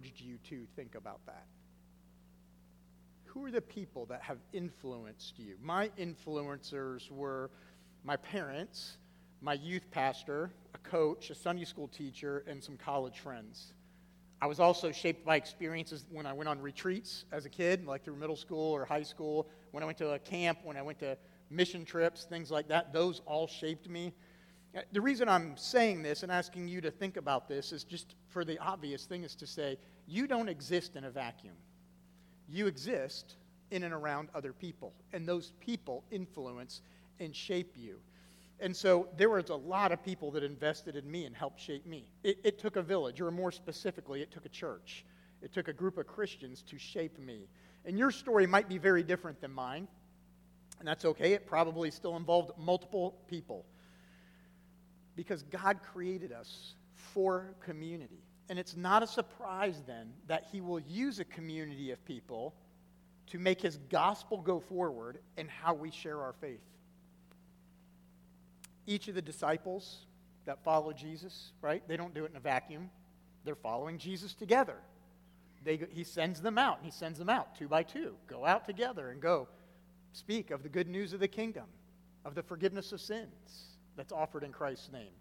encouraged you to think about that? Who are the people that have influenced you? My influencers were my parents, my youth pastor, a coach, a Sunday school teacher, and some college friends. I was also shaped by experiences when I went on retreats as a kid, like through middle school or high school, when I went to a camp, when I went to mission trips, things like that. Those all shaped me. Uh, the reason I'm saying this and asking you to think about this is just for the obvious thing is to say, you don't exist in a vacuum. You exist in and around other people, and those people influence and shape you. And so there was a lot of people that invested in me and helped shape me. It, it, took a village, or more specifically, it took a church. It took a group of Christians to shape me. And your story might be very different than mine, and that's okay. It probably still involved multiple people. Because God created us for community. And it's not a surprise then that He will use a community of people to make His gospel go forward in how we share our faith each of the disciples that follow Jesus, right? They don't do it in a vacuum. They're following Jesus together. They, he sends them out. He sends them out two by two. Go out together and go speak of the good news of the kingdom, of the forgiveness of sins that's offered in Christ's name.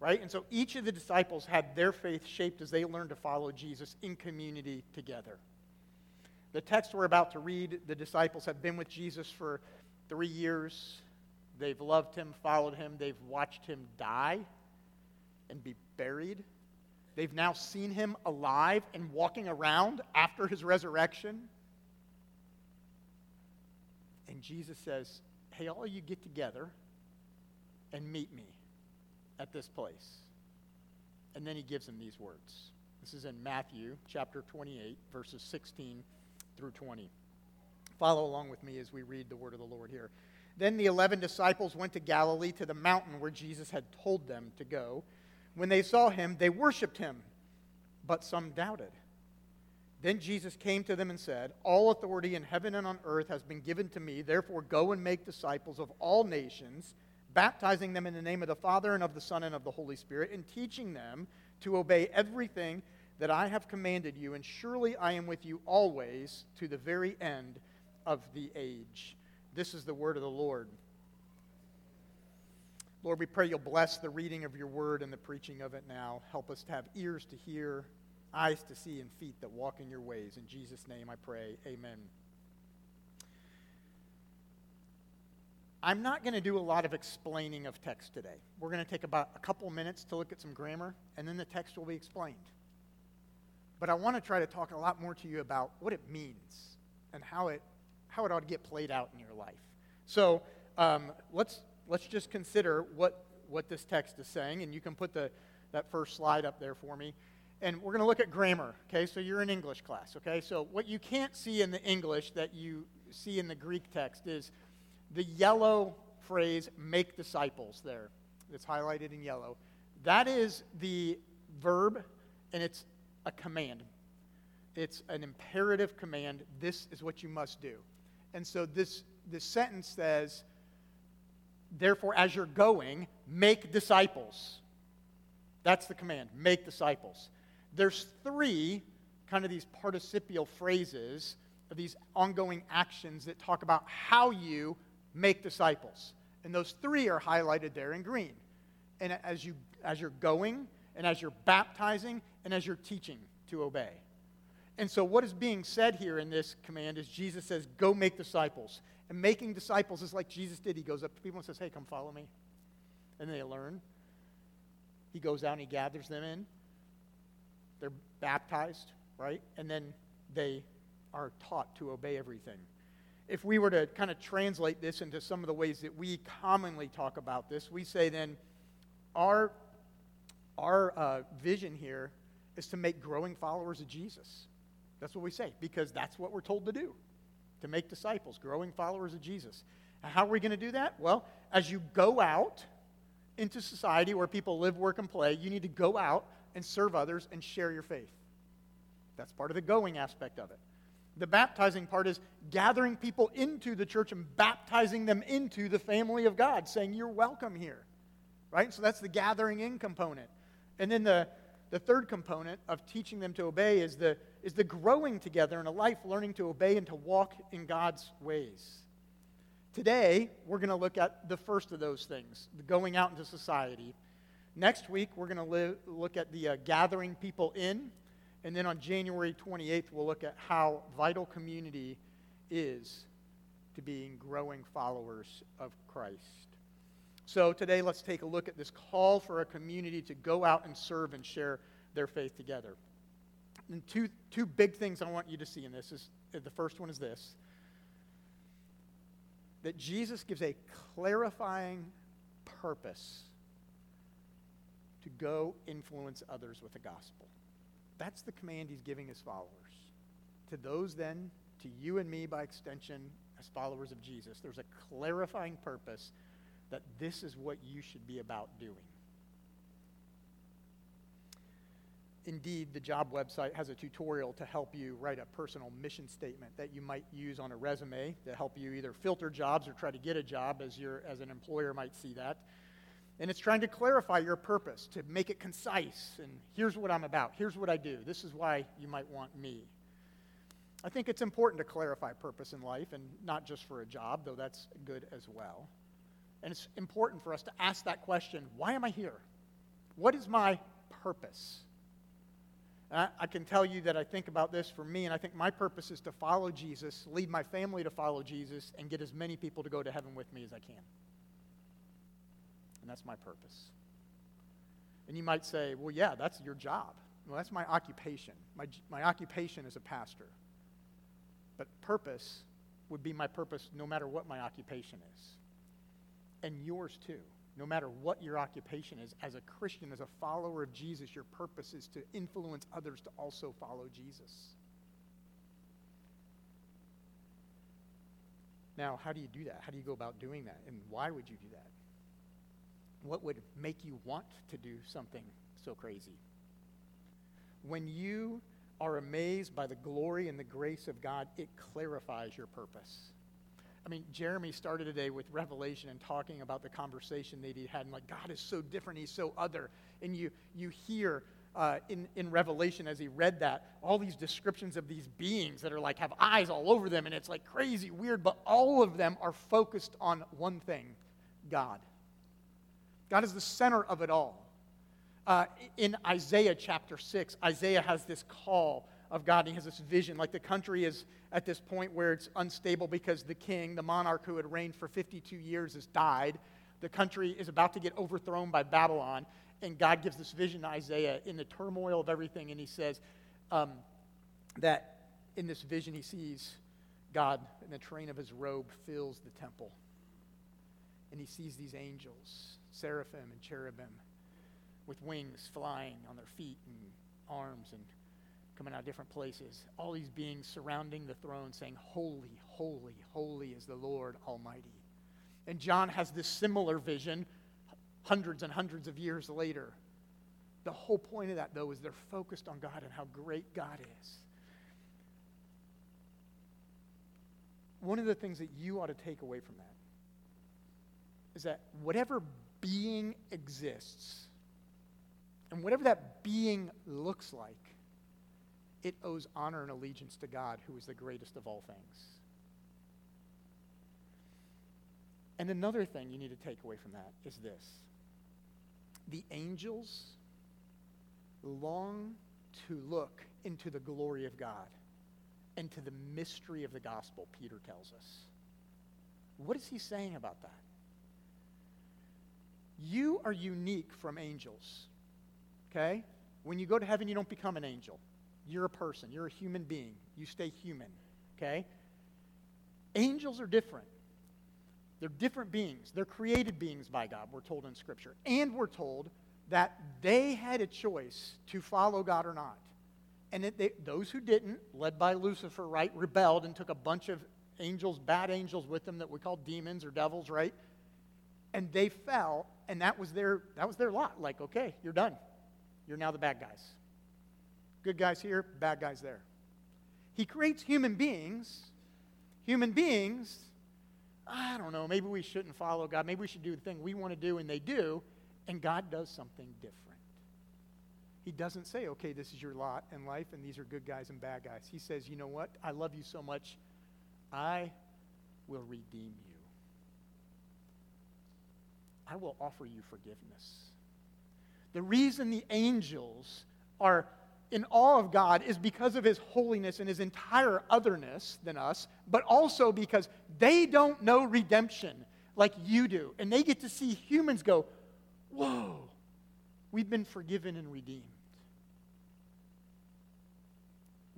Right? And so each of the disciples had their faith shaped as they learned to follow Jesus in community together. The text we're about to read, the disciples have been with Jesus for three years. They've loved him, followed him, they've watched him die and be buried. They've now seen him alive and walking around after his resurrection. And Jesus says, Hey, all you get together and meet me at this place. And then he gives them these words. This is in Matthew chapter 28, verses 16 through 20. Follow along with me as we read the word of the Lord here. Then the eleven disciples went to Galilee to the mountain where Jesus had told them to go. When they saw him, they worshiped him, but some doubted. Then Jesus came to them and said, All authority in heaven and on earth has been given to me. Therefore, go and make disciples of all nations, baptizing them in the name of the Father and of the Son and of the Holy Spirit, and teaching them to obey everything that I have commanded you. And surely I am with you always to the very end of the age. This is the word of the Lord. Lord, we pray you'll bless the reading of your word and the preaching of it now. Help us to have ears to hear, eyes to see, and feet that walk in your ways. In Jesus' name I pray. Amen. I'm not going to do a lot of explaining of text today. We're going to take about a couple minutes to look at some grammar, and then the text will be explained. But I want to try to talk a lot more to you about what it means and how it how it ought to get played out in your life. So um, let's, let's just consider what, what this text is saying, and you can put the, that first slide up there for me. And we're going to look at grammar, okay? So you're in English class, okay? So what you can't see in the English that you see in the Greek text is the yellow phrase, make disciples, there. It's highlighted in yellow. That is the verb, and it's a command. It's an imperative command. This is what you must do. And so this, this sentence says, Therefore, as you're going, make disciples. That's the command make disciples. There's three kind of these participial phrases, these ongoing actions that talk about how you make disciples. And those three are highlighted there in green. And as, you, as you're going, and as you're baptizing, and as you're teaching to obey. And so, what is being said here in this command is Jesus says, Go make disciples. And making disciples is like Jesus did. He goes up to people and says, Hey, come follow me. And they learn. He goes out and he gathers them in. They're baptized, right? And then they are taught to obey everything. If we were to kind of translate this into some of the ways that we commonly talk about this, we say then our, our uh, vision here is to make growing followers of Jesus. That's what we say, because that's what we're told to do to make disciples, growing followers of Jesus. how are we going to do that? Well, as you go out into society where people live, work, and play, you need to go out and serve others and share your faith. That's part of the going aspect of it. The baptizing part is gathering people into the church and baptizing them into the family of God, saying, You're welcome here. Right? So that's the gathering in component. And then the the third component of teaching them to obey is the, is the growing together in a life, learning to obey and to walk in God's ways. Today, we're going to look at the first of those things, the going out into society. Next week, we're going to li- look at the uh, gathering people in. And then on January 28th, we'll look at how vital community is to being growing followers of Christ. So today, let's take a look at this call for a community to go out and serve and share their faith together. And two, two big things I want you to see in this is the first one is this that Jesus gives a clarifying purpose to go influence others with the gospel. That's the command he's giving his followers. To those, then, to you and me by extension, as followers of Jesus, there's a clarifying purpose that this is what you should be about doing. Indeed, the job website has a tutorial to help you write a personal mission statement that you might use on a resume to help you either filter jobs or try to get a job as, your, as an employer might see that. And it's trying to clarify your purpose, to make it concise. And here's what I'm about. Here's what I do. This is why you might want me. I think it's important to clarify purpose in life, and not just for a job, though that's good as well. And it's important for us to ask that question why am I here? What is my purpose? I, I, can tell you that I think about this for me, and I think my purpose is to follow Jesus, lead my family to follow Jesus, and get as many people to go to heaven with me as I can. That's my purpose. And you might say, well, yeah, that's your job. Well, that's my occupation. My, my occupation is a pastor. But purpose would be my purpose no matter what my occupation is and yours too. No matter what your occupation is, as a Christian, as a follower of Jesus, your purpose is to influence others to also follow Jesus. Now, how do you do that? How do you go about doing that? And why would you do that? What would make you want to do something so crazy? When you are amazed by the glory and the grace of God, it clarifies your purpose. I mean, Jeremy started today with Revelation and talking about the conversation that he had, and like, God is so different, he's so other. And you, you hear uh, in, in Revelation as he read that, all these descriptions of these beings that are like have eyes all over them, and it's like crazy, weird, but all of them are focused on one thing God. God is the center of it all. Uh, in Isaiah chapter 6, Isaiah has this call of God. And he has this vision. Like the country is at this point where it's unstable because the king, the monarch who had reigned for 52 years, has died. The country is about to get overthrown by Babylon. And God gives this vision to Isaiah in the turmoil of everything. And he says um, that in this vision, he sees God in the train of his robe fills the temple. And he sees these angels, seraphim and cherubim, with wings flying on their feet and arms and coming out of different places. All these beings surrounding the throne saying, Holy, holy, holy is the Lord Almighty. And John has this similar vision hundreds and hundreds of years later. The whole point of that, though, is they're focused on God and how great God is. One of the things that you ought to take away from that is that whatever being exists, and whatever that being looks like, it owes honor and allegiance to God, who is the greatest of all things. And another thing you need to take away from that is this the angels long to look into the glory of God and to the mystery of the gospel, Peter tells us. What is he saying about that? You are unique from angels. Okay? When you go to heaven, you don't become an angel. You're a person, you're a human being. You stay human, okay? Angels are different. They're different beings. They're created beings by God, we're told in Scripture. And we're told that they had a choice to follow God or not. And they, those who didn't, led by Lucifer, right, rebelled and took a bunch of angels, bad angels with them that we call demons or devils, right? And they fell, and that was their, that was their lot. Like, okay, you're done. You're now the bad guys. Good guys here, bad guys there. He creates human beings. Human beings, I don't know, maybe we shouldn't follow God. Maybe we should do the thing we want to do, and they do, and God does something different. He doesn't say, okay, this is your lot in life, and these are good guys and bad guys. He says, you know what? I love you so much, I will redeem you. I will offer you forgiveness. The reason the angels are in awe of God is because of his holiness and his entire otherness than us, but also because they don't know redemption like you do. And they get to see humans go, Whoa, we've been forgiven and redeemed.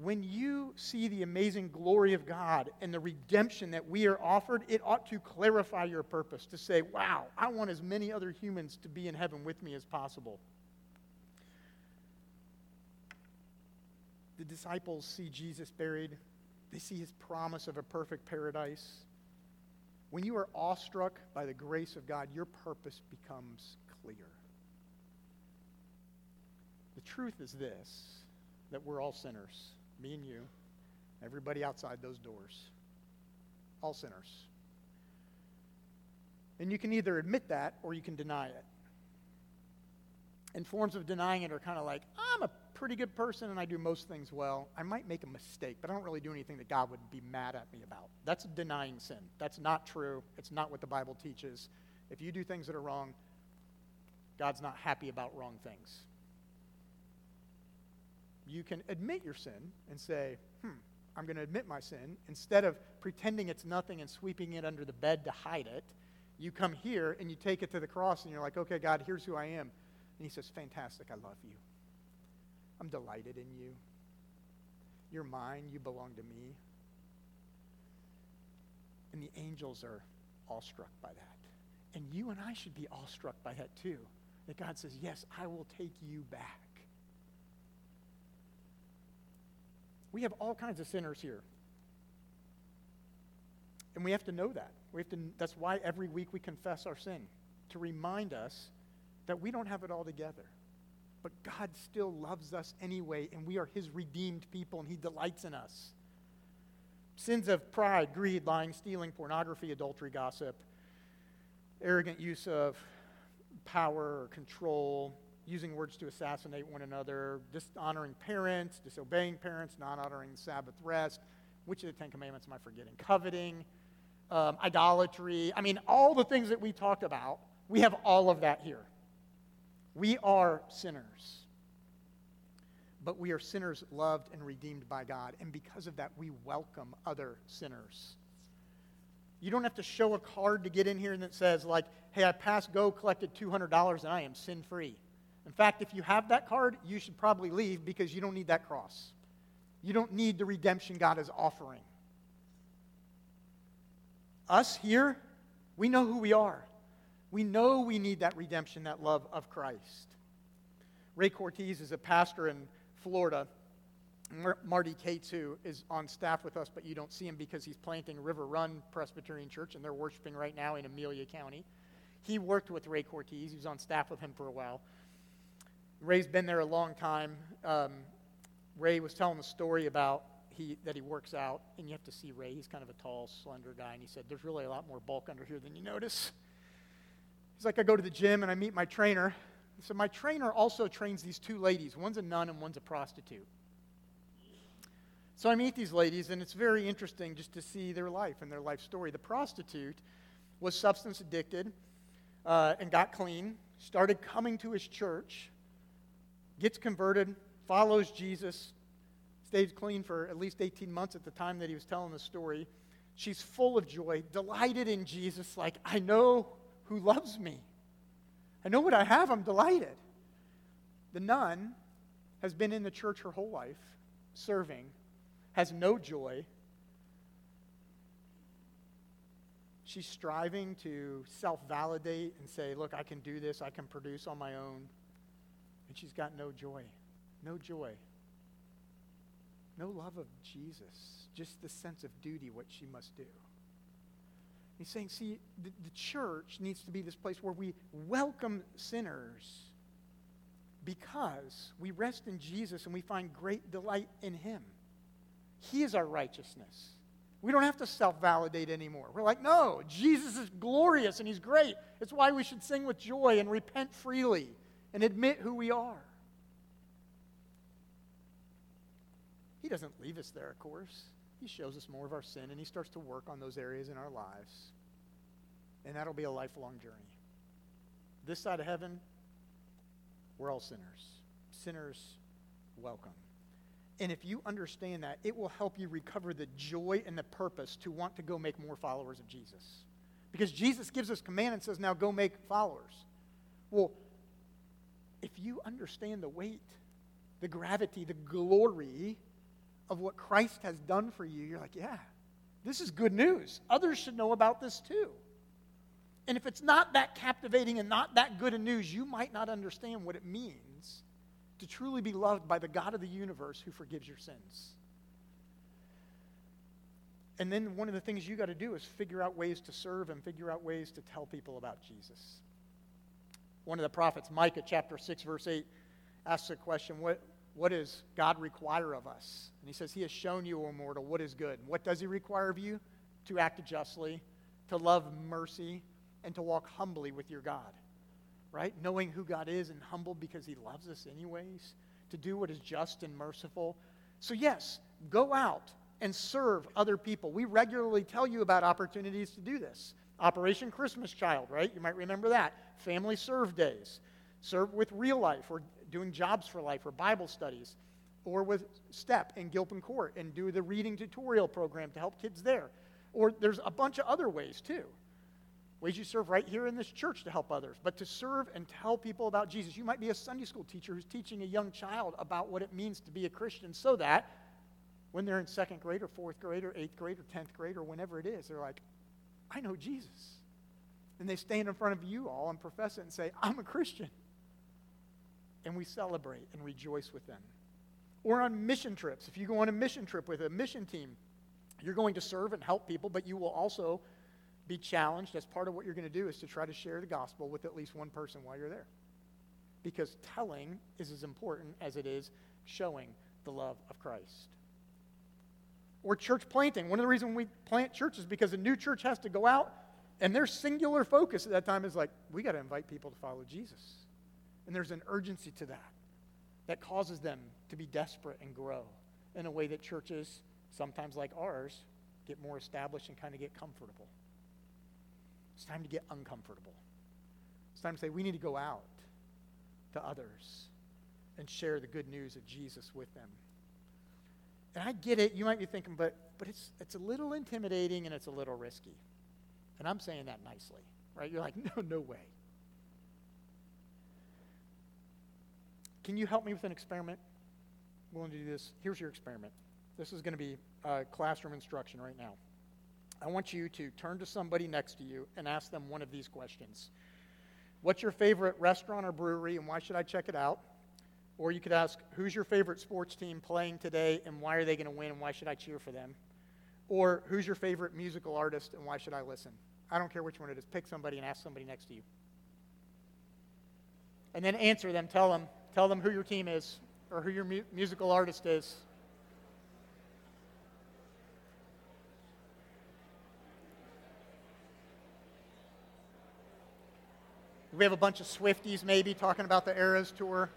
When you see the amazing glory of God and the redemption that we are offered, it ought to clarify your purpose to say, Wow, I want as many other humans to be in heaven with me as possible. the disciples see Jesus buried, they see his promise of a perfect paradise. When you are awestruck by the grace of God, your purpose becomes clear. The truth is this that we're all sinners, me and you, everybody outside those doors, all sinners. And you can either admit that or you can deny it. And forms of denying it are kind of like, I'm a pretty good person and I do most things well, I might make a mistake, but I don't really do anything that God would be mad at me about. That's denying sin. That's not true. It's not what the Bible teaches. If you do things that are wrong, God's not happy about wrong things. You can admit your sin and say, hmm, I'm going to admit my sin. Instead of pretending it's nothing and sweeping it under the bed to hide it, you come here and you take it to the cross and you're like, okay, God, here's who I am. And He says, fantastic, I love you. I'm delighted in you. You're mine. You belong to me. And the angels are awestruck by that. And you and I should be awestruck by that too. That God says, Yes, I will take you back. We have all kinds of sinners here. And we have to know that. We have to, that's why every week we confess our sin, to remind us that we don't have it all together but God still loves us anyway, and we are His redeemed people, and He delights in us. Sins of pride, greed, lying, stealing, pornography, adultery, gossip, arrogant use of power or control, using words to assassinate one another, dishonoring parents, disobeying parents, not honoring the Sabbath rest. Which of the Ten Commandments am I forgetting? Coveting, um, idolatry. I mean, all the things that we talked about, we have all of that here. We are sinners. But we are sinners loved and redeemed by God. And because of that, we welcome other sinners. You don't have to show a card to get in here that says, like, hey, I passed go, collected $200, and I am sin free. In fact, if you have that card, you should probably leave because you don't need that cross. You don't need the redemption God is offering. Us here, we know who we are. We know we need that redemption, that love of Christ. Ray Cortez is a pastor in Florida. Marty Cates, who is on staff with us, but you don't see him because he's planting River Run Presbyterian Church, and they're worshiping right now in Amelia County. He worked with Ray Cortez. He was on staff with him for a while. Ray's been there a long time. Um, Ray was telling the story about he, that he works out, and you have to see Ray. He's kind of a tall, slender guy, and he said, There's really a lot more bulk under here than you notice. He's like I go to the gym and I meet my trainer. So my trainer also trains these two ladies. One's a nun and one's a prostitute. So I meet these ladies, and it's very interesting just to see their life and their life story. The prostitute was substance addicted uh, and got clean, started coming to his church, gets converted, follows Jesus, stays clean for at least 18 months at the time that he was telling the story. She's full of joy, delighted in Jesus, like, I know who loves me. I know what I have, I'm delighted. The nun has been in the church her whole life, serving, has no joy. She's striving to self validate and say, Look, I can do this, I can produce on my own. And she's got no joy. No joy. No love of Jesus, just the sense of duty, what she must do. He's saying, see, the, the church needs to be this place where we welcome sinners because we rest in Jesus and we find great delight in Him. He is our righteousness. We don't have to self validate anymore. We're like, no, Jesus is glorious and He's great. It's why we should sing with joy and repent freely and admit who we are. He doesn't leave us there, of course. He shows us more of our sin and He starts to work on those areas in our lives. And that'll be a lifelong journey. This side of heaven, we're all sinners. Sinners, welcome. And if you understand that, it will help you recover the joy and the purpose to want to go make more followers of Jesus. Because Jesus gives us command and says, now go make followers. Well, if you understand the weight, the gravity, the glory of what Christ has done for you, you're like, yeah, this is good news. Others should know about this too. And if it's not that captivating and not that good a news, you might not understand what it means to truly be loved by the God of the universe who forgives your sins. And then one of the things you got to do is figure out ways to serve and figure out ways to tell people about Jesus. One of the prophets, Micah chapter 6, verse 8, asks a question What, what does God require of us? And he says, He has shown you, O mortal, what is good. What does He require of you? To act justly, to love mercy, and to walk humbly with your God right? Knowing who God is and humble because He loves us, anyways, to do what is just and merciful. So, yes, go out and serve other people. We regularly tell you about opportunities to do this. Operation Christmas Child, right? You might remember that. Family Serve Days. Serve with Real Life or doing Jobs for Life or Bible studies. Or with STEP in Gilpin Court and do the reading tutorial program to help kids there. Or there's a bunch of other ways too ways you serve right here in this church to help others, but to serve and tell people about Jesus. You might be a Sunday school teacher who's teaching a young child about what it means to be a Christian so that when they're in second grade or fourth grade or eighth grade or tenth grade or whenever it is, they're like, I know Jesus. And they stand in front of you all and profess it and say, I'm a Christian. And we celebrate and rejoice with them. Or on mission trips. If you go on a mission trip with a mission team, you're going to serve and help people, but you will also be challenged as part of what you're going to do is to try to share the gospel with at least one person while you're there. Because telling is as important as it is showing the love of Christ. Or church planting. One of the reasons we plant churches because a new church has to go out, and their singular focus at that time is like, we got to invite people to follow Jesus. And there's an urgency to that that causes them to be desperate and grow in a way that churches, sometimes like ours, get more established and kind of get comfortable. It's time to get uncomfortable. It's time to say we need to go out to others and share the good news of Jesus with them. And I get it. You might be thinking, but, but it's, it's a little intimidating and it's a little risky. And I'm saying that nicely, right? You're like, no, no way. Can you help me with an experiment? I'm willing to do this. Here's your experiment. This is going to be uh, classroom instruction right now. I want you to turn to somebody next to you and ask them one of these questions What's your favorite restaurant or brewery, and why should I check it out? Or you could ask, Who's your favorite sports team playing today, and why are they going to win, and why should I cheer for them? Or who's your favorite musical artist, and why should I listen? I don't care which one it is. Pick somebody and ask somebody next to you. And then answer them. Tell them. Tell them who your team is or who your mu- musical artist is. We have a bunch of Swifties maybe talking about the Eras tour.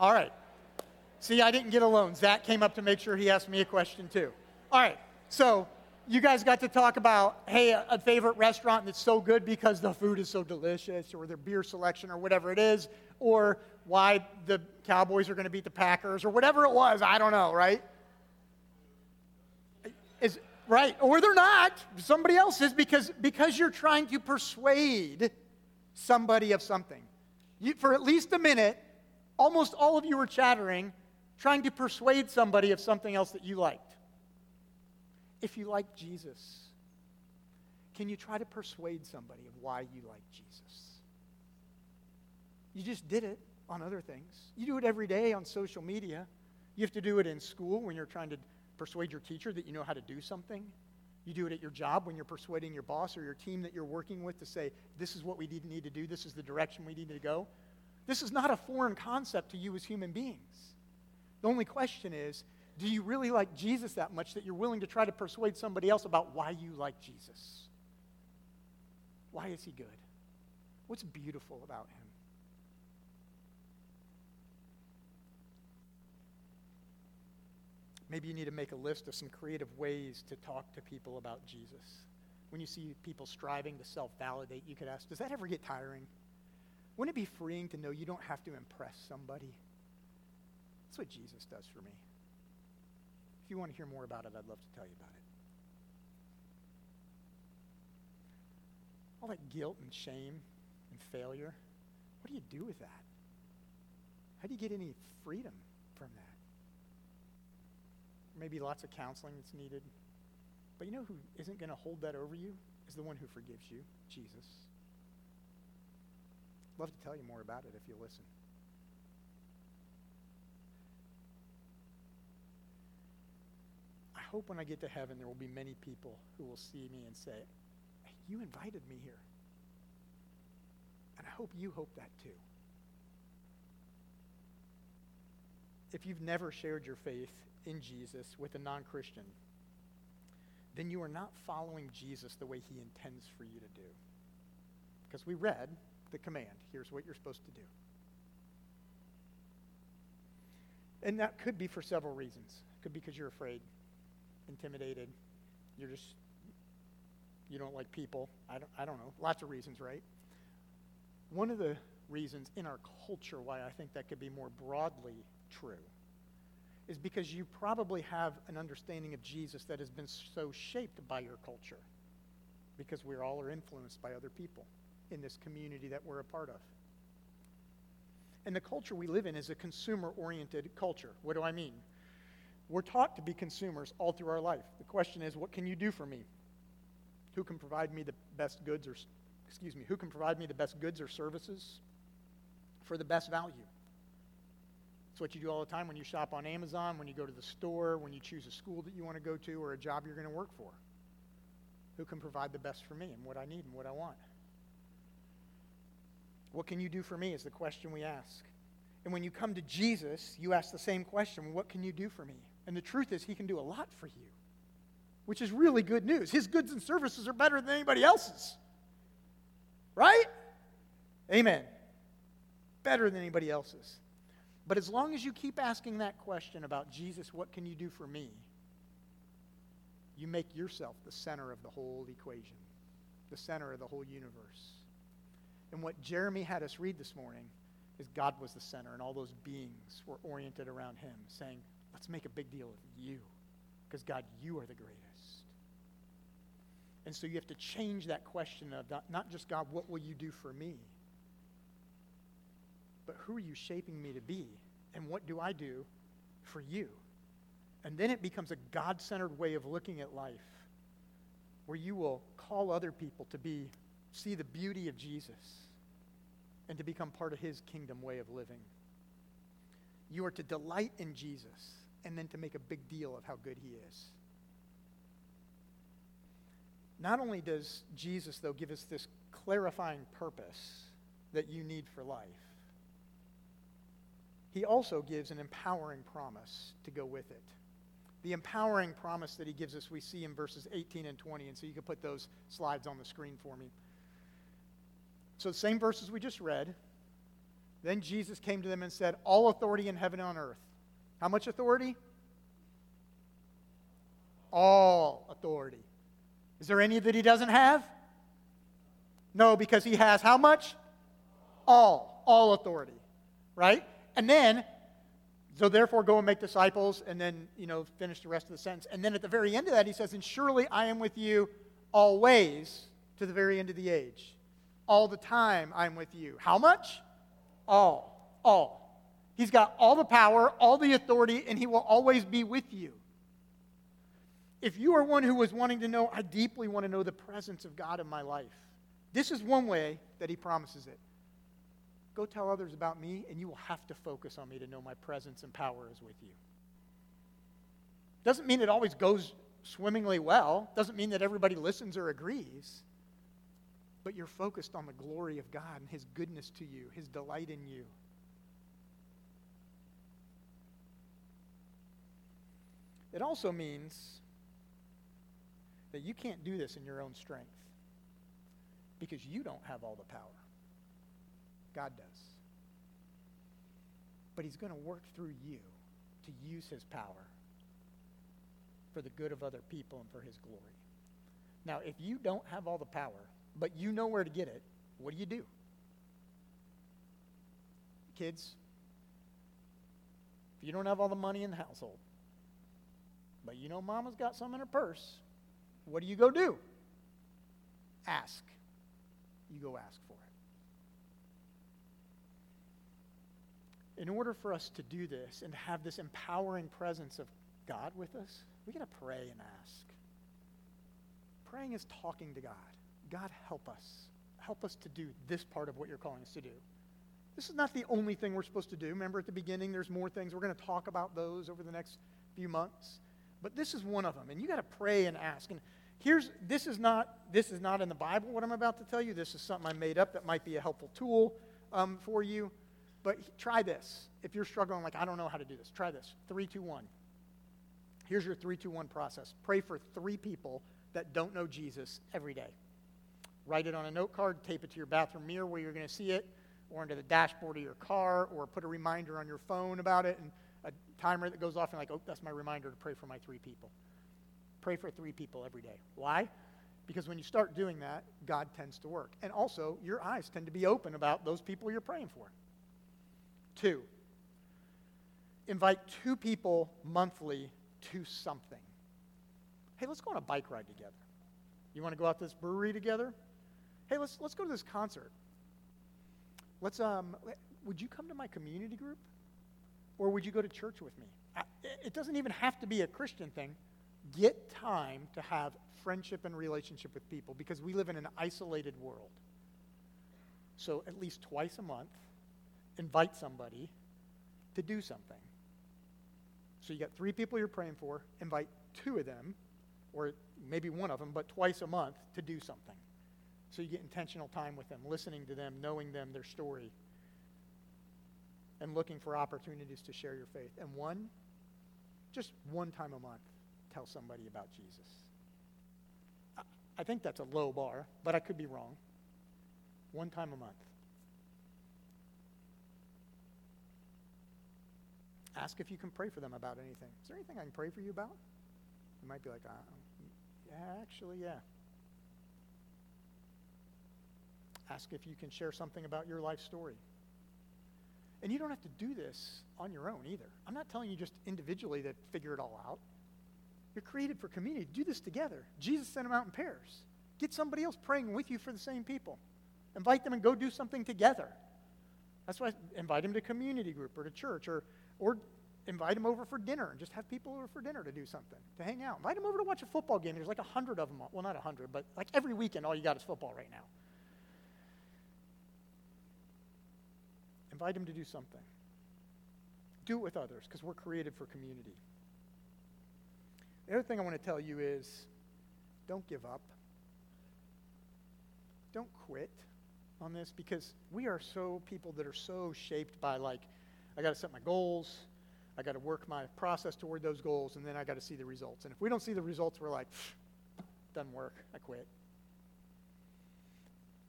All right. See, I didn't get alone. Zach came up to make sure he asked me a question too. All right. So you guys got to talk about, hey, a, a favorite restaurant that's so good because the food is so delicious, or their beer selection, or whatever it is, or why the Cowboys are going to beat the Packers, or whatever it was. I don't know, right? Is right, or they're not. Somebody else is because because you're trying to persuade somebody of something. You, for at least a minute, almost all of you were chattering, trying to persuade somebody of something else that you liked. if you like Jesus, can you try to persuade somebody of why you like Jesus? You just did it on other things. You do it every day on social media. You have to do it in school when you're trying to persuade your teacher that you know how to do something. You do it at your job when you're persuading your boss or your team that you're working with to say, this is what we need to do, this is the direction we need to go. This is not a foreign concept to you as human beings. The only question is, do you really like Jesus that much that you're willing to try to persuade somebody else about why you like Jesus? Why is he good? What's beautiful about him? Maybe you need to make a list of some creative ways to talk to people about Jesus. When you see people striving to self validate, you could ask, Does that ever get tiring? Wouldn't it be freeing to know you don't have to impress somebody? That's what Jesus does for me. If you want to hear more about it, I'd love to tell you about it. All that guilt and shame and failure, what do you do with that? How do you get any freedom from that? maybe lots of counseling that's needed. But you know who isn't going to hold that over you? Is the one who forgives you, Jesus. Love to tell you more about it if you listen. I hope when I get to heaven, there will be many people who will see me and say, hey, You invited me here. And I hope you hope that too. If you've never shared your faith in Jesus with a non Christian, then you are not following Jesus the way he intends for you to do. Because we read the command here's what you're supposed to do. And that could be for several reasons. It could be because you're afraid, intimidated, you're just, you don't like people. I don't, I don't know. Lots of reasons, right? One of the reasons in our culture why I think that could be more broadly true is because you probably have an understanding of Jesus that has been so shaped by your culture. Because we all are influenced by other people in this community that we're a part of. And the culture we live in is a consumer oriented culture. What do I mean? We're taught to be consumers all through our life. The question is, what can you do for me? Who can provide me the best goods or, excuse me, who can provide me the best goods or services for the best value? It's what you do all the time when you shop on Amazon, when you go to the store, when you choose a school that you want to go to or a job you're going to work for. Who can provide the best for me and what I need and what I want? What can you do for me is the question we ask. And when you come to Jesus, you ask the same question What can you do for me? And the truth is, He can do a lot for you, which is really good news. His goods and services are better than anybody else's. Right? Amen. Better than anybody else's. But as long as you keep asking that question about Jesus, what can you do for me? You make yourself the center of the whole equation, the center of the whole universe. And what Jeremy had us read this morning is God was the center, and all those beings were oriented around him, saying, Let's make a big deal of you, because God, you are the greatest. And so you have to change that question of not just God, what will you do for me? but who are you shaping me to be? And what do I do for you? And then it becomes a God centered way of looking at life where you will call other people to be, see the beauty of Jesus and to become part of his kingdom way of living. You are to delight in Jesus and then to make a big deal of how good he is. Not only does Jesus, though, give us this clarifying purpose that you need for life, he also gives an empowering promise to go with it. The empowering promise that he gives us, we see in verses 18 and 20. And so you can put those slides on the screen for me. So, the same verses we just read. Then Jesus came to them and said, All authority in heaven and on earth. How much authority? All authority. Is there any that he doesn't have? No, because he has how much? All. All authority. Right? And then, so therefore go and make disciples, and then, you know, finish the rest of the sentence. And then at the very end of that, he says, And surely I am with you always to the very end of the age. All the time I'm with you. How much? All. All. He's got all the power, all the authority, and he will always be with you. If you are one who was wanting to know, I deeply want to know the presence of God in my life, this is one way that He promises it. Go tell others about me, and you will have to focus on me to know my presence and power is with you. Doesn't mean it always goes swimmingly well, doesn't mean that everybody listens or agrees, but you're focused on the glory of God and His goodness to you, His delight in you. It also means that you can't do this in your own strength because you don't have all the power. God does. But He's going to work through you to use His power for the good of other people and for His glory. Now, if you don't have all the power, but you know where to get it, what do you do? Kids, if you don't have all the money in the household, but you know mama's got some in her purse, what do you go do? Ask. You go ask for it. In order for us to do this and to have this empowering presence of God with us, we got to pray and ask. Praying is talking to God. God, help us. Help us to do this part of what you're calling us to do. This is not the only thing we're supposed to do. Remember at the beginning, there's more things. We're going to talk about those over the next few months. But this is one of them. And you got to pray and ask. And here's this is not this is not in the Bible what I'm about to tell you. This is something I made up that might be a helpful tool um, for you. But try this. If you're struggling, like I don't know how to do this, try this. Three, two, one. Here's your three, two, one process. Pray for three people that don't know Jesus every day. Write it on a note card, tape it to your bathroom mirror where you're going to see it, or into the dashboard of your car, or put a reminder on your phone about it, and a timer that goes off, and like, oh, that's my reminder to pray for my three people. Pray for three people every day. Why? Because when you start doing that, God tends to work. And also, your eyes tend to be open about those people you're praying for. Two, invite two people monthly to something. Hey, let's go on a bike ride together. You want to go out to this brewery together? Hey, let's, let's go to this concert. Let's, um, would you come to my community group? Or would you go to church with me? It doesn't even have to be a Christian thing. Get time to have friendship and relationship with people because we live in an isolated world. So, at least twice a month, invite somebody to do something. So, you got three people you're praying for, invite two of them, or maybe one of them, but twice a month to do something. So, you get intentional time with them, listening to them, knowing them, their story, and looking for opportunities to share your faith. And one, just one time a month, tell somebody about Jesus. I think that's a low bar, but I could be wrong. One time a month. Ask if you can pray for them about anything. Is there anything I can pray for you about? You might be like, uh, yeah, actually, yeah. Ask if you can share something about your life story. And you don't have to do this on your own either. I'm not telling you just individually to figure it all out. You're created for community. Do this together. Jesus sent them out in pairs. Get somebody else praying with you for the same people. Invite them and go do something together. That's why I invite them to community group or to church or, or invite them over for dinner and just have people over for dinner to do something, to hang out. Invite them over to watch a football game. There's like a hundred of them. Well, not a hundred, but like every weekend, all you got is football right now. Invite them to do something. Do it with others because we're created for community. The other thing I want to tell you is don't give up. Don't quit on this because we are so people that are so shaped by like, I got to set my goals, I got to work my process toward those goals, and then I got to see the results. And if we don't see the results, we're like, doesn't work, I quit.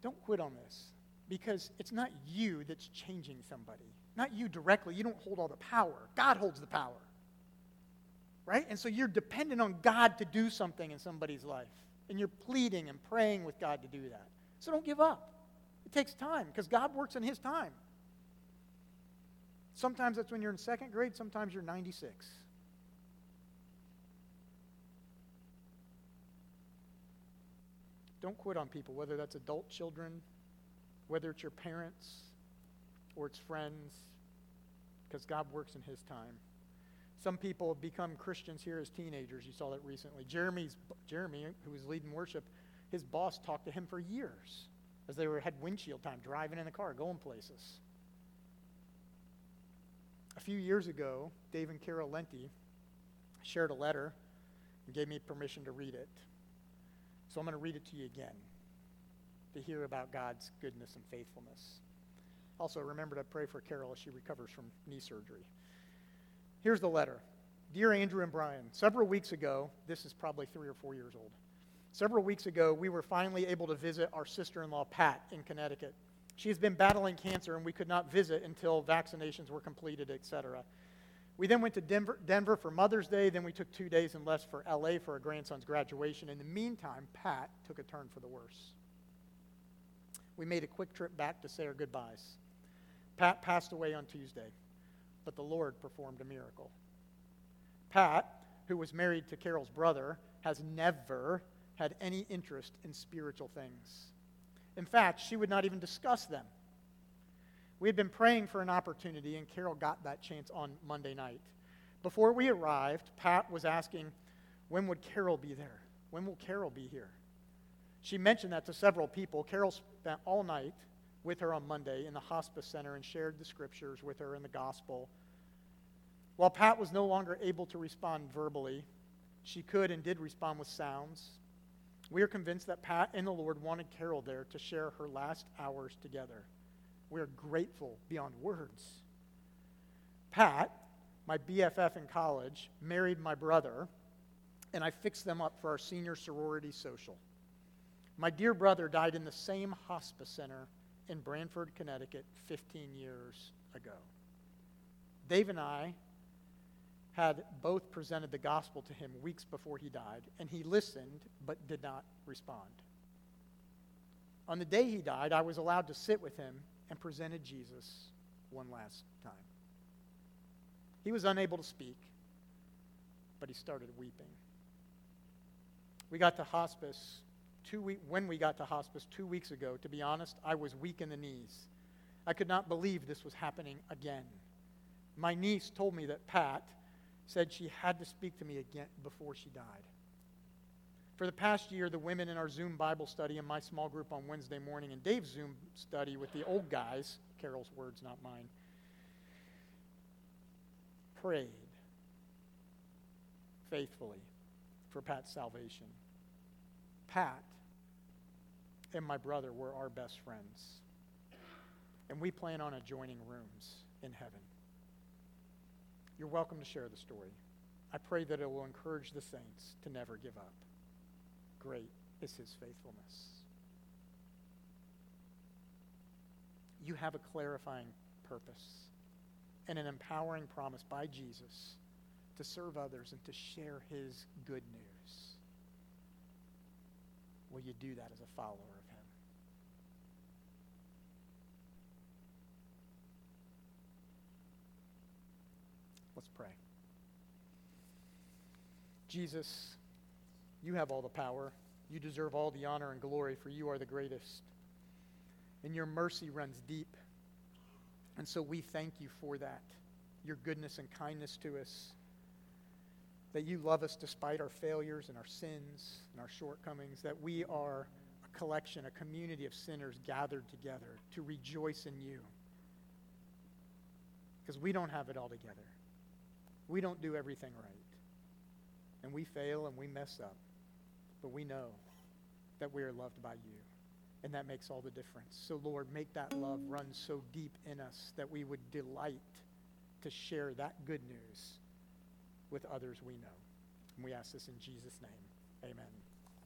Don't quit on this because it's not you that's changing somebody. Not you directly. You don't hold all the power. God holds the power. Right? And so you're dependent on God to do something in somebody's life. And you're pleading and praying with God to do that. So don't give up. It takes time because God works in His time. Sometimes that's when you're in second grade, sometimes you're 96. Don't quit on people, whether that's adult children, whether it's your parents or it's friends, because God works in His time. Some people have become Christians here as teenagers. You saw that recently. Jeremy's, Jeremy, who was leading worship, his boss talked to him for years as they were, had windshield time, driving in the car, going places. A few years ago, Dave and Carol Lenti shared a letter and gave me permission to read it. So I'm going to read it to you again to hear about God's goodness and faithfulness. Also, remember to pray for Carol as she recovers from knee surgery. Here's the letter Dear Andrew and Brian, several weeks ago, this is probably three or four years old. Several weeks ago, we were finally able to visit our sister in law, Pat, in Connecticut. She has been battling cancer, and we could not visit until vaccinations were completed, etc. We then went to Denver, Denver, for Mother's Day. Then we took two days and left for LA for our grandson's graduation. In the meantime, Pat took a turn for the worse. We made a quick trip back to say our goodbyes. Pat passed away on Tuesday but the Lord performed a miracle. Pat, who was married to Carol's brother, has never had any interest in spiritual things. In fact, she would not even discuss them. We had been praying for an opportunity, and Carol got that chance on Monday night. Before we arrived, Pat was asking, When would Carol be there? When will Carol be here? She mentioned that to several people. Carol spent all night with her on Monday in the hospice center and shared the scriptures with her in the gospel. While Pat was no longer able to respond verbally, she could and did respond with sounds. We are convinced that Pat and the Lord wanted Carol there to share her last hours together. We are grateful beyond words. Pat, my BFF in college, married my brother, and I fixed them up for our senior sorority social. My dear brother died in the same hospice center in Branford, Connecticut 15 years ago. Dave and I had both presented the gospel to him weeks before he died, and he listened but did not respond. On the day he died, I was allowed to sit with him and presented Jesus one last time. He was unable to speak, but he started weeping. We got to hospice two week, when we got to hospice two weeks ago, to be honest, I was weak in the knees. I could not believe this was happening again. My niece told me that Pat said she had to speak to me again before she died. For the past year, the women in our Zoom Bible study and my small group on Wednesday morning and Dave's Zoom study with the old guys, Carol's words, not mine, prayed faithfully for Pat's salvation. Pat and my brother were our best friends. And we plan on adjoining rooms in heaven. You're welcome to share the story. I pray that it will encourage the saints to never give up. Great is his faithfulness. You have a clarifying purpose and an empowering promise by Jesus to serve others and to share his good news will you do that as a follower of Him? Let's pray. Jesus, you have all the power. You deserve all the honor and glory, for you are the greatest. And your mercy runs deep. And so we thank you for that, your goodness and kindness to us that you love us despite our failures and our sins and our shortcomings, that we are a collection, a community of sinners gathered together to rejoice in you. Because we don't have it all together. We don't do everything right. And we fail and we mess up. But we know that we are loved by you. And that makes all the difference. So, Lord, make that love run so deep in us that we would delight to share that good news with others we know. And we ask this in Jesus' name. Amen.